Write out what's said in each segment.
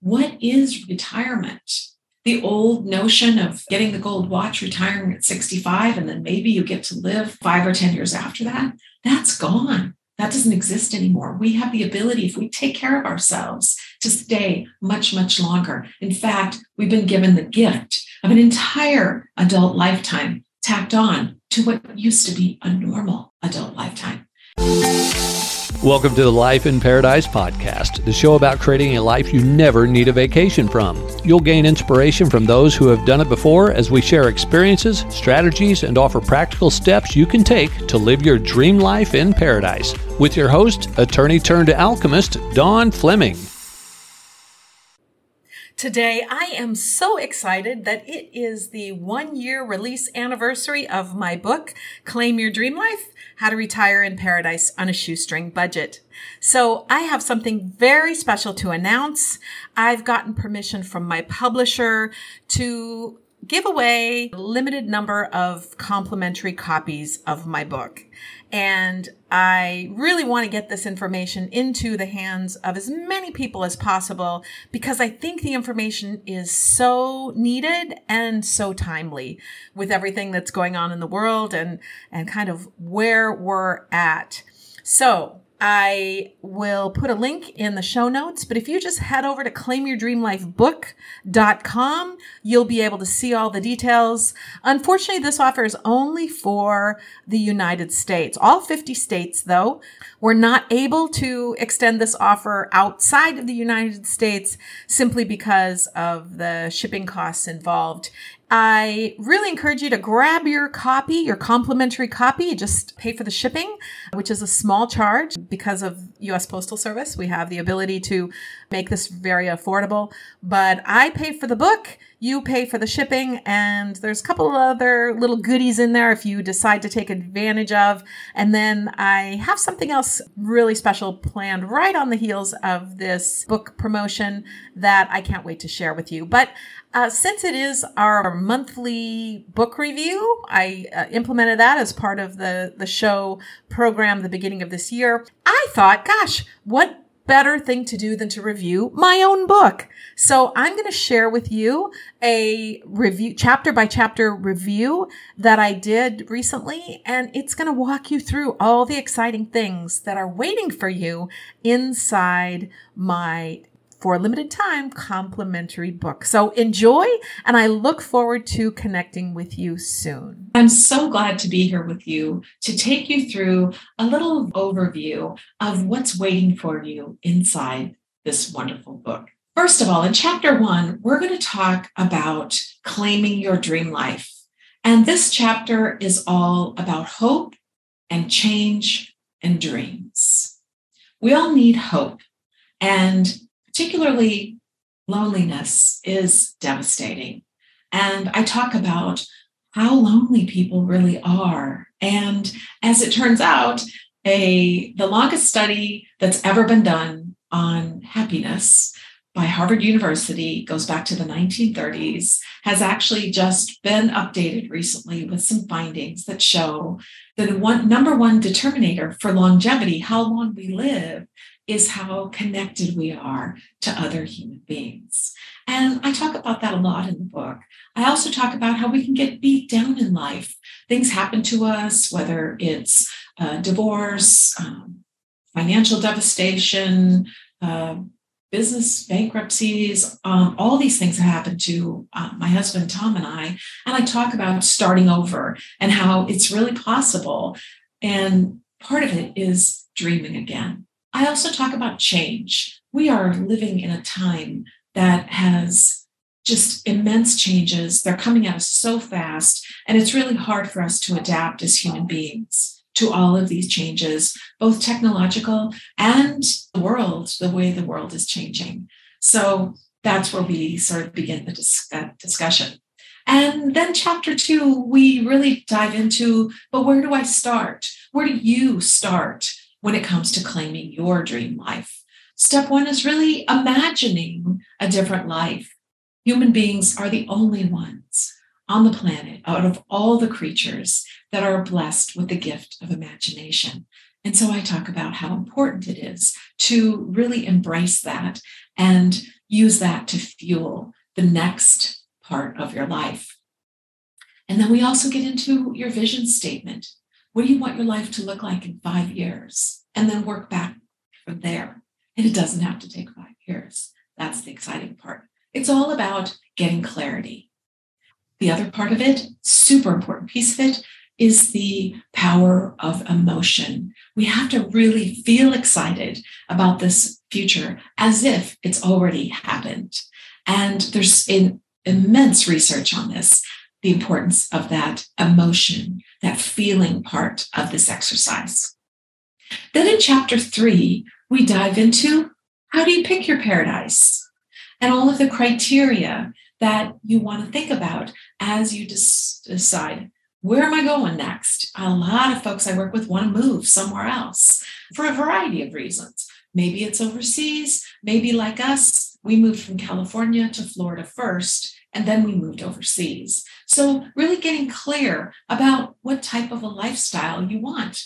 What is retirement? The old notion of getting the gold watch, retiring at 65, and then maybe you get to live five or 10 years after that, that's gone. That doesn't exist anymore. We have the ability, if we take care of ourselves, to stay much, much longer. In fact, we've been given the gift of an entire adult lifetime tacked on to what used to be a normal adult lifetime. Welcome to the Life in Paradise podcast, the show about creating a life you never need a vacation from. You'll gain inspiration from those who have done it before as we share experiences, strategies, and offer practical steps you can take to live your dream life in paradise. With your host, attorney turned alchemist, Dawn Fleming. Today, I am so excited that it is the one year release anniversary of my book, Claim Your Dream Life How to Retire in Paradise on a Shoestring Budget. So I have something very special to announce. I've gotten permission from my publisher to give away a limited number of complimentary copies of my book. And I really want to get this information into the hands of as many people as possible because I think the information is so needed and so timely with everything that's going on in the world and, and kind of where we're at. So I will put a link in the show notes, but if you just head over to claimyourdreamlifebook.com, you'll be able to see all the details. Unfortunately, this offer is only for the United States. All 50 states, though, we're not able to extend this offer outside of the United States simply because of the shipping costs involved. I really encourage you to grab your copy, your complimentary copy. Just pay for the shipping, which is a small charge because of US Postal Service. We have the ability to make this very affordable, but I pay for the book. You pay for the shipping and there's a couple other little goodies in there if you decide to take advantage of. And then I have something else really special planned right on the heels of this book promotion that I can't wait to share with you. But uh, since it is our monthly book review, I uh, implemented that as part of the, the show program the beginning of this year. I thought, gosh, what better thing to do than to review my own book? So I'm going to share with you a review, chapter by chapter review that I did recently. And it's going to walk you through all the exciting things that are waiting for you inside my for a limited time complimentary book. So enjoy, and I look forward to connecting with you soon. I'm so glad to be here with you to take you through a little overview of what's waiting for you inside this wonderful book. First of all, in chapter one, we're going to talk about claiming your dream life. And this chapter is all about hope and change and dreams. We all need hope. And particularly loneliness, is devastating. And I talk about how lonely people really are. And as it turns out, a the longest study that's ever been done on happiness by Harvard University goes back to the 1930s has actually just been updated recently with some findings that show that the one number one determinator for longevity, how long we live, is how connected we are to other human beings. And I talk about that a lot in the book. I also talk about how we can get beat down in life. Things happen to us, whether it's uh, divorce, um, financial devastation, uh, business bankruptcies, um, all these things have happened to uh, my husband Tom and I. And I talk about starting over and how it's really possible. And part of it is dreaming again. I also talk about change. We are living in a time that has just immense changes. They're coming at us so fast, and it's really hard for us to adapt as human beings to all of these changes, both technological and the world, the way the world is changing. So that's where we sort of begin the dis- uh, discussion. And then, chapter two, we really dive into but where do I start? Where do you start when it comes to claiming your dream life. Step one is really imagining a different life. Human beings are the only ones on the planet out of all the creatures that are blessed with the gift of imagination. And so I talk about how important it is to really embrace that and use that to fuel the next part of your life. And then we also get into your vision statement. What do you want your life to look like in five years? And then work back from there. And it doesn't have to take five years. That's the exciting part. It's all about getting clarity. The other part of it, super important piece of it, is the power of emotion. We have to really feel excited about this future as if it's already happened. And there's in, immense research on this, the importance of that emotion, that feeling part of this exercise. Then in chapter three, we dive into how do you pick your paradise and all of the criteria that you want to think about as you decide where am I going next? A lot of folks I work with want to move somewhere else for a variety of reasons. Maybe it's overseas, maybe like us, we moved from California to Florida first, and then we moved overseas. So, really getting clear about what type of a lifestyle you want.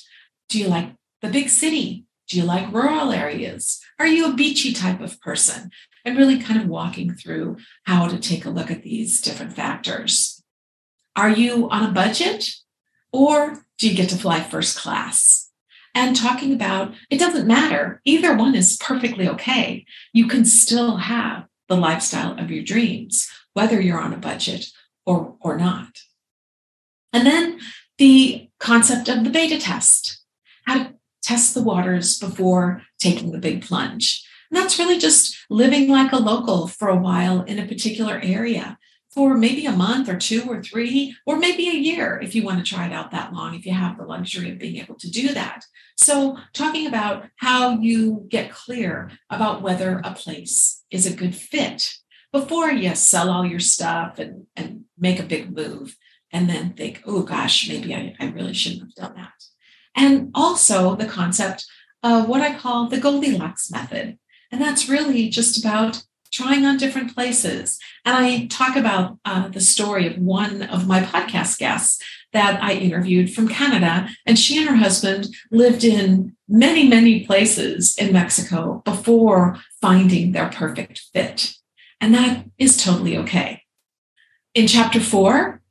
Do you like the big city? Do you like rural areas? Are you a beachy type of person? And really kind of walking through how to take a look at these different factors. Are you on a budget or do you get to fly first class? And talking about it doesn't matter, either one is perfectly okay. You can still have the lifestyle of your dreams, whether you're on a budget or, or not. And then the concept of the beta test, how to test the waters before taking the big plunge. And that's really just living like a local for a while in a particular area for maybe a month or two or three, or maybe a year if you want to try it out that long, if you have the luxury of being able to do that. So, talking about how you get clear about whether a place is a good fit before you sell all your stuff and, and make a big move and then think, oh gosh, maybe I, I really shouldn't have done that. And also the concept of what I call the Goldilocks method. And that's really just about trying on different places. And I talk about uh, the story of one of my podcast guests that I interviewed from Canada. And she and her husband lived in many, many places in Mexico before finding their perfect fit. And that is totally okay. In chapter four,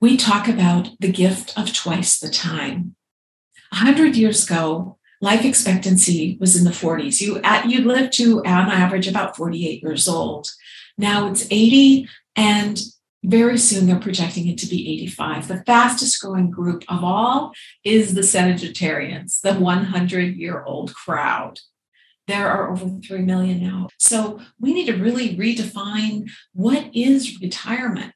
we talk about the gift of twice the time. A hundred years ago, life expectancy was in the 40s. You at you lived to on average about 48 years old. Now it's 80 and very soon they're projecting it to be 85. The fastest growing group of all is the centenarians, the 100 year old crowd. There are over 3 million now. So we need to really redefine what is retirement.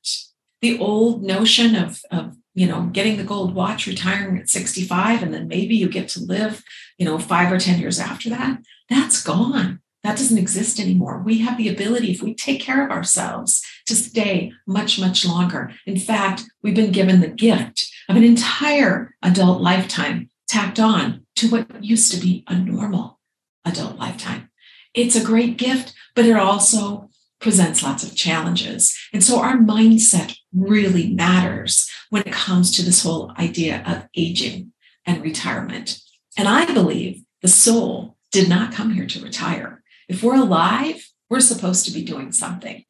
The old notion of, of you know, getting the gold watch, retiring at 65, and then maybe you get to live, you know, five or 10 years after that, that's gone. That doesn't exist anymore. We have the ability, if we take care of ourselves, to stay much, much longer. In fact, we've been given the gift of an entire adult lifetime tacked on to what used to be a normal adult lifetime. It's a great gift, but it also presents lots of challenges. And so our mindset really matters when it comes to this whole idea of aging and retirement. And I believe the soul did not come here to retire. If we're alive, we're supposed to be doing something.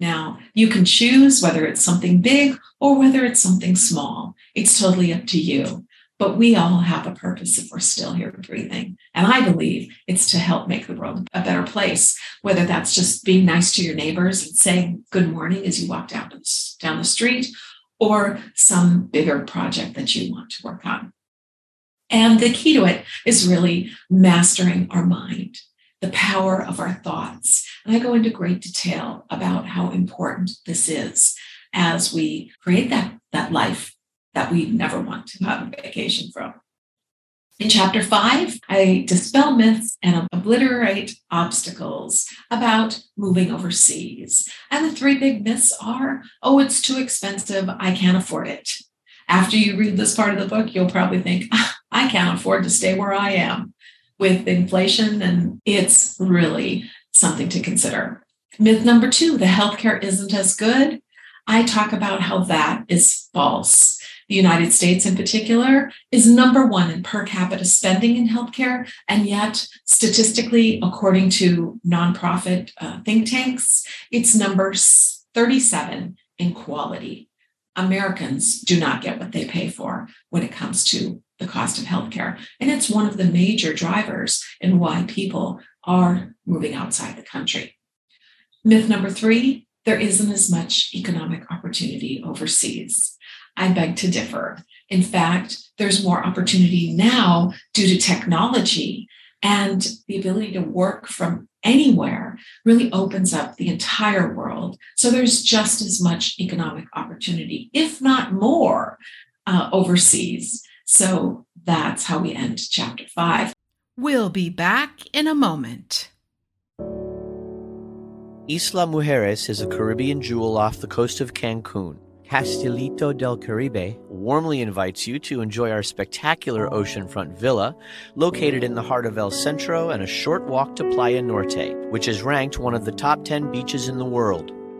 Now, you can choose whether it's something big or whether it's something small. It's totally up to you. But we all have a purpose if we're still here breathing. And I believe it's to help make the world a better place, whether that's just being nice to your neighbors and saying good morning as you walk down, down the street, or some bigger project that you want to work on. And the key to it is really mastering our mind, the power of our thoughts. And I go into great detail about how important this is as we create that, that life that we never want to have a vacation from. In chapter five, I dispel myths and obliterate obstacles about moving overseas. And the three big myths are oh, it's too expensive. I can't afford it. After you read this part of the book, you'll probably think, ah, I can't afford to stay where I am with inflation. And it's really something to consider. Myth number two the healthcare isn't as good. I talk about how that is false The United States, in particular, is number one in per capita spending in healthcare. And yet, statistically, according to nonprofit uh, think tanks, it's number 37 in quality. Americans do not get what they pay for when it comes to the cost of healthcare. And it's one of the major drivers in why people are moving outside the country. Myth number three there isn't as much economic opportunity overseas. I beg to differ. In fact, there's more opportunity now due to technology and the ability to work from anywhere really opens up the entire world. So there's just as much economic opportunity, if not more, uh, overseas. So that's how we end chapter five. We'll be back in a moment. Isla Mujeres is a Caribbean jewel off the coast of Cancun. Castilito del Caribe warmly invites you to enjoy our spectacular oceanfront villa located in the heart of El Centro and a short walk to Playa Norte, which is ranked one of the top 10 beaches in the world.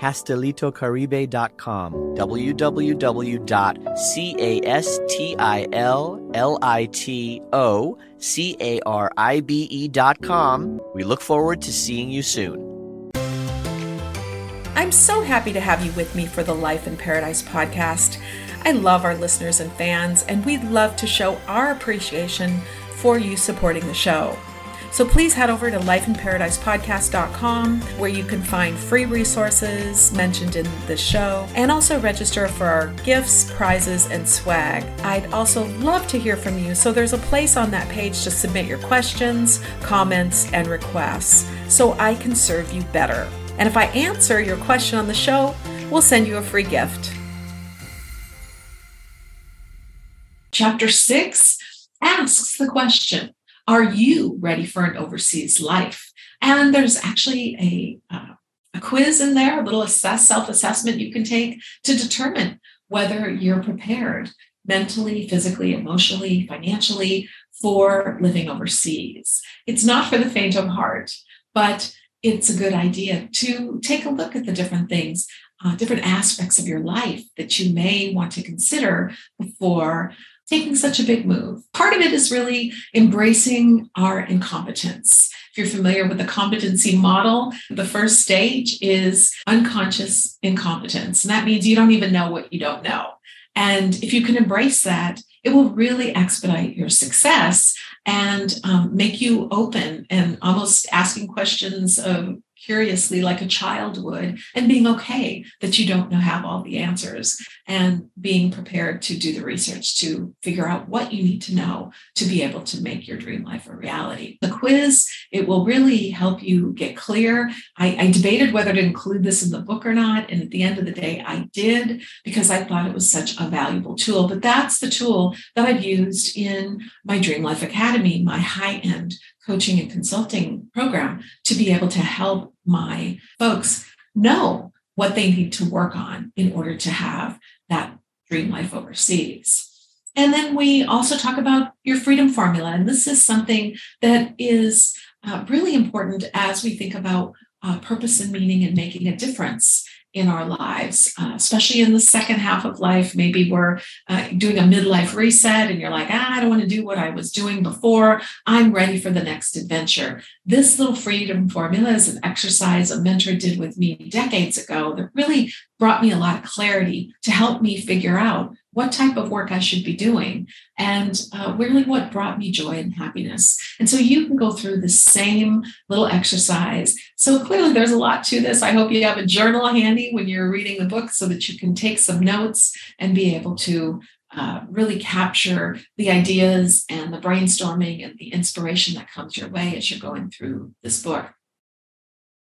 castilitocaribe.com www.castilitocaribe.com we look forward to seeing you soon I'm so happy to have you with me for the Life in Paradise podcast. I love our listeners and fans, and we'd love to show our appreciation for you supporting the show. So please head over to lifeinparadisepodcast.com where you can find free resources mentioned in the show and also register for our gifts, prizes, and swag. I'd also love to hear from you, so there's a place on that page to submit your questions, comments, and requests so I can serve you better. And if I answer your question on the show, we'll send you a free gift. Chapter six asks the question are you ready for an overseas life? And there's actually a, uh, a quiz in there, a little assess, self assessment you can take to determine whether you're prepared mentally, physically, emotionally, financially for living overseas. It's not for the faint of heart, but it's a good idea to take a look at the different things, uh, different aspects of your life that you may want to consider before taking such a big move. Part of it is really embracing our incompetence. If you're familiar with the competency model, the first stage is unconscious incompetence. And that means you don't even know what you don't know. And if you can embrace that, it will really expedite your success and um, make you open and almost asking questions of curiously like a child would and being okay that you don't know have all the answers and being prepared to do the research to figure out what you need to know to be able to make your dream life a reality. The quiz it will really help you get clear. I, I debated whether to include this in the book or not and at the end of the day i did because i thought it was such a valuable tool. But that's the tool that i've used in my dream life academy my high end coaching and consulting program to be able to help my folks know what they need to work on in order to have that dream life overseas. And then we also talk about your freedom formula. And this is something that is uh, really important as we think about uh, purpose and meaning and making a difference in our lives, uh, especially in the second half of life. Maybe we're uh, doing a midlife reset and you're like, ah, I don't want to do what I was doing before. I'm ready for the next adventure. This little freedom formula is an exercise a mentor did with me decades ago that really brought me a lot of clarity to help me figure out what type of work I should be doing and uh, really what brought me joy and happiness. And so you can go through the same little exercise. So clearly there's a lot to this. I hope you have a journal handy when you're reading the book so that you can take some notes and be able to uh, really capture the ideas and the brainstorming and the inspiration that comes your way as you're going through this book.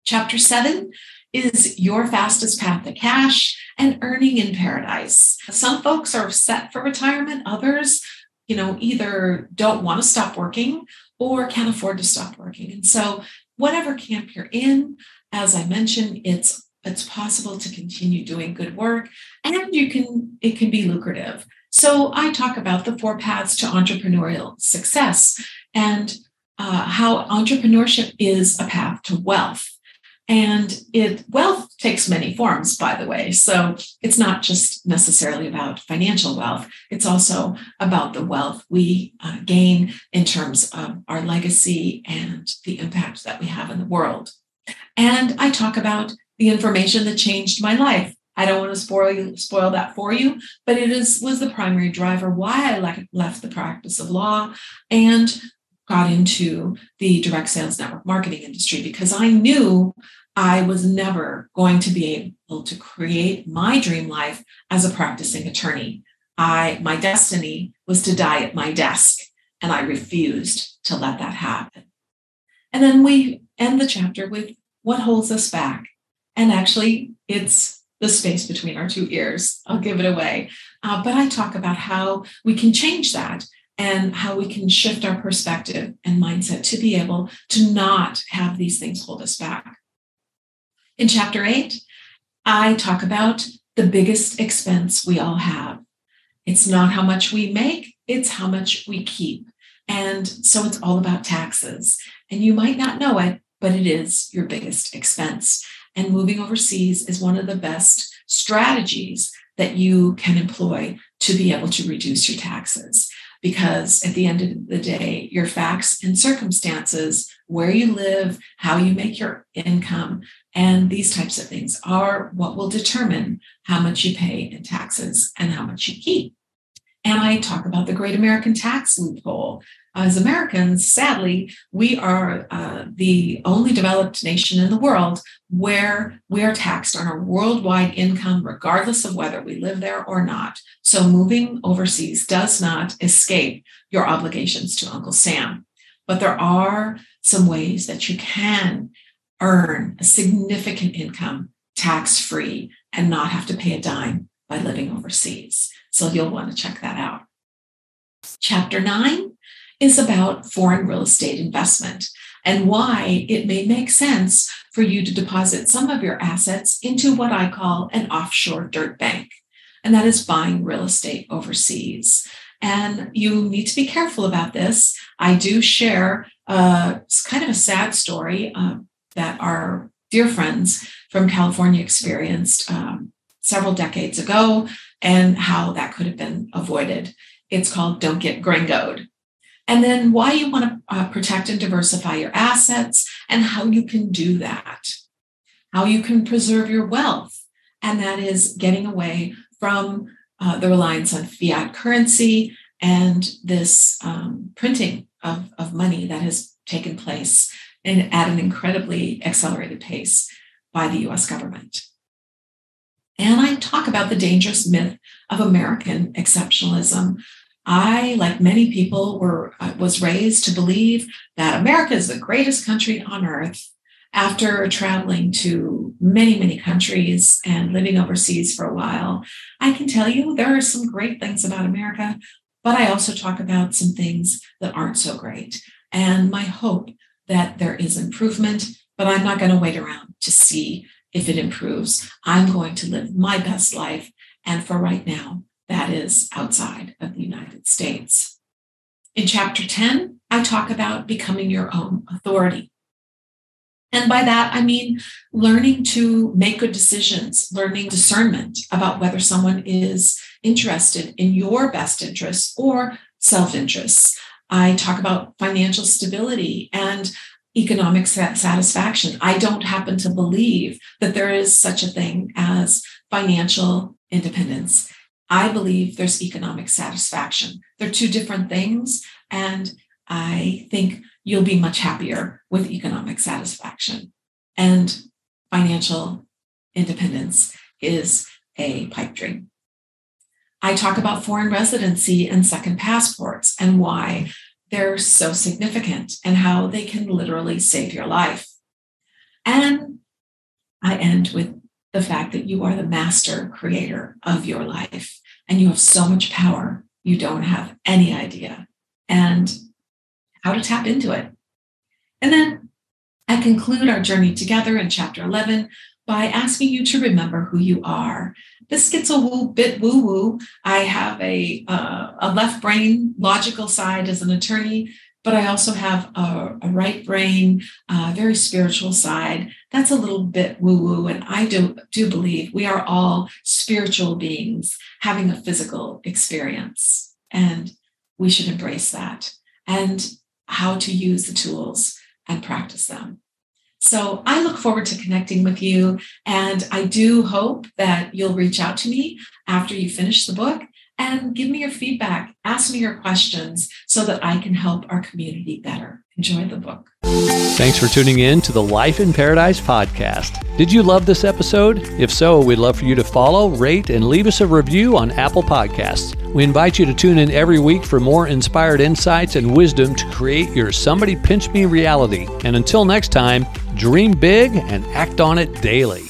Chapter seven is your fastest path to cash and earning in paradise. Some folks are set for retirement, others, you know, either don't want to stop working or can't afford to stop working. And so, whatever camp you're in, as I mentioned, it's it's possible to continue doing good work and you can it can be lucrative. So I talk about the four paths to entrepreneurial success and uh, how entrepreneurship is a path to wealth. And it wealth takes many forms, by the way. So it's not just necessarily about financial wealth. It's also about the wealth we uh, gain in terms of our legacy and the impact that we have in the world. And I talk about the information that changed my life. I don't want to spoil you, spoil that for you, but it is was the primary driver why I le- left the practice of law and got into the direct sales network marketing industry because I knew I was never going to be able to create my dream life as a practicing attorney. I my destiny was to die at my desk and I refused to let that happen. And then we end the chapter with what holds us back. And actually, it's the space between our two ears. I'll give it away. Uh, but I talk about how we can change that and how we can shift our perspective and mindset to be able to not have these things hold us back. In chapter eight, I talk about the biggest expense we all have. It's not how much we make, it's how much we keep. And so it's all about taxes. And you might not know it, but it is your biggest expense. And moving overseas is one of the best strategies that you can employ to be able to reduce your taxes. Because at the end of the day, your facts and circumstances, where you live, how you make your income, and these types of things are what will determine how much you pay in taxes and how much you keep. And I talk about the great American tax loophole. As Americans, sadly, we are uh, the only developed nation in the world where we are taxed on our worldwide income, regardless of whether we live there or not. So moving overseas does not escape your obligations to Uncle Sam. But there are some ways that you can earn a significant income tax free and not have to pay a dime by living overseas. So you'll want to check that out. Chapter nine is about foreign real estate investment and why it may make sense for you to deposit some of your assets into what I call an offshore dirt bank. And that is buying real estate overseas. And you need to be careful about this. I do share uh, kind of a sad story uh, that our dear friends from California experienced um, several decades ago and how that could have been avoided. It's called Don't Get Gringoed. And then why you want to uh, protect and diversify your assets and how you can do that, how you can preserve your wealth. And that is getting away from uh, the reliance on fiat currency and this um, printing of, of money that has taken place in, at an incredibly accelerated pace by the US government. And I talk about the dangerous myth of American exceptionalism. I, like many people, were uh, was raised to believe that America is the greatest country on earth. After traveling to many, many countries and living overseas for a while, I can tell you there are some great things about America, but I also talk about some things that aren't so great. And my hope that there is improvement, but I'm not going to wait around to see if it improves. I'm going to live my best life. And for right now, that is outside of the United States. In chapter 10, I talk about becoming your own authority. And by that, I mean learning to make good decisions, learning discernment about whether someone is interested in your best interests or self interests. I talk about financial stability and economic satisfaction. I don't happen to believe that there is such a thing as financial independence. I believe there's economic satisfaction. They're two different things. And I think you'll be much happier with economic satisfaction. And financial independence is a pipe dream. I talk about foreign residency and second passports and why they're so significant and how they can literally save your life. And I end with the fact that you are the master creator of your life and you have so much power, you don't have any idea, and how to tap into it. And then I conclude our journey together in chapter 11 by asking you to remember who you are. This gets a woo, bit woo woo. I have a, uh, a left brain logical side as an attorney, but I also have a, a right brain, uh, very spiritual side. That's a little bit woo woo. And I do, do believe we are all spiritual beings having a physical experience. And we should embrace that and how to use the tools and practice them. So I look forward to connecting with you. And I do hope that you'll reach out to me after you finish the book and give me your feedback. Ask me your questions so that I can help our community better. Enjoy the book. Thanks for tuning in to the Life in Paradise podcast. Did you love this episode? If so, we'd love for you to follow, rate, and leave us a review on Apple Podcasts. We invite you to tune in every week for more inspired insights and wisdom to create your Somebody Pinch Me reality. And until next time, dream big and act on it daily.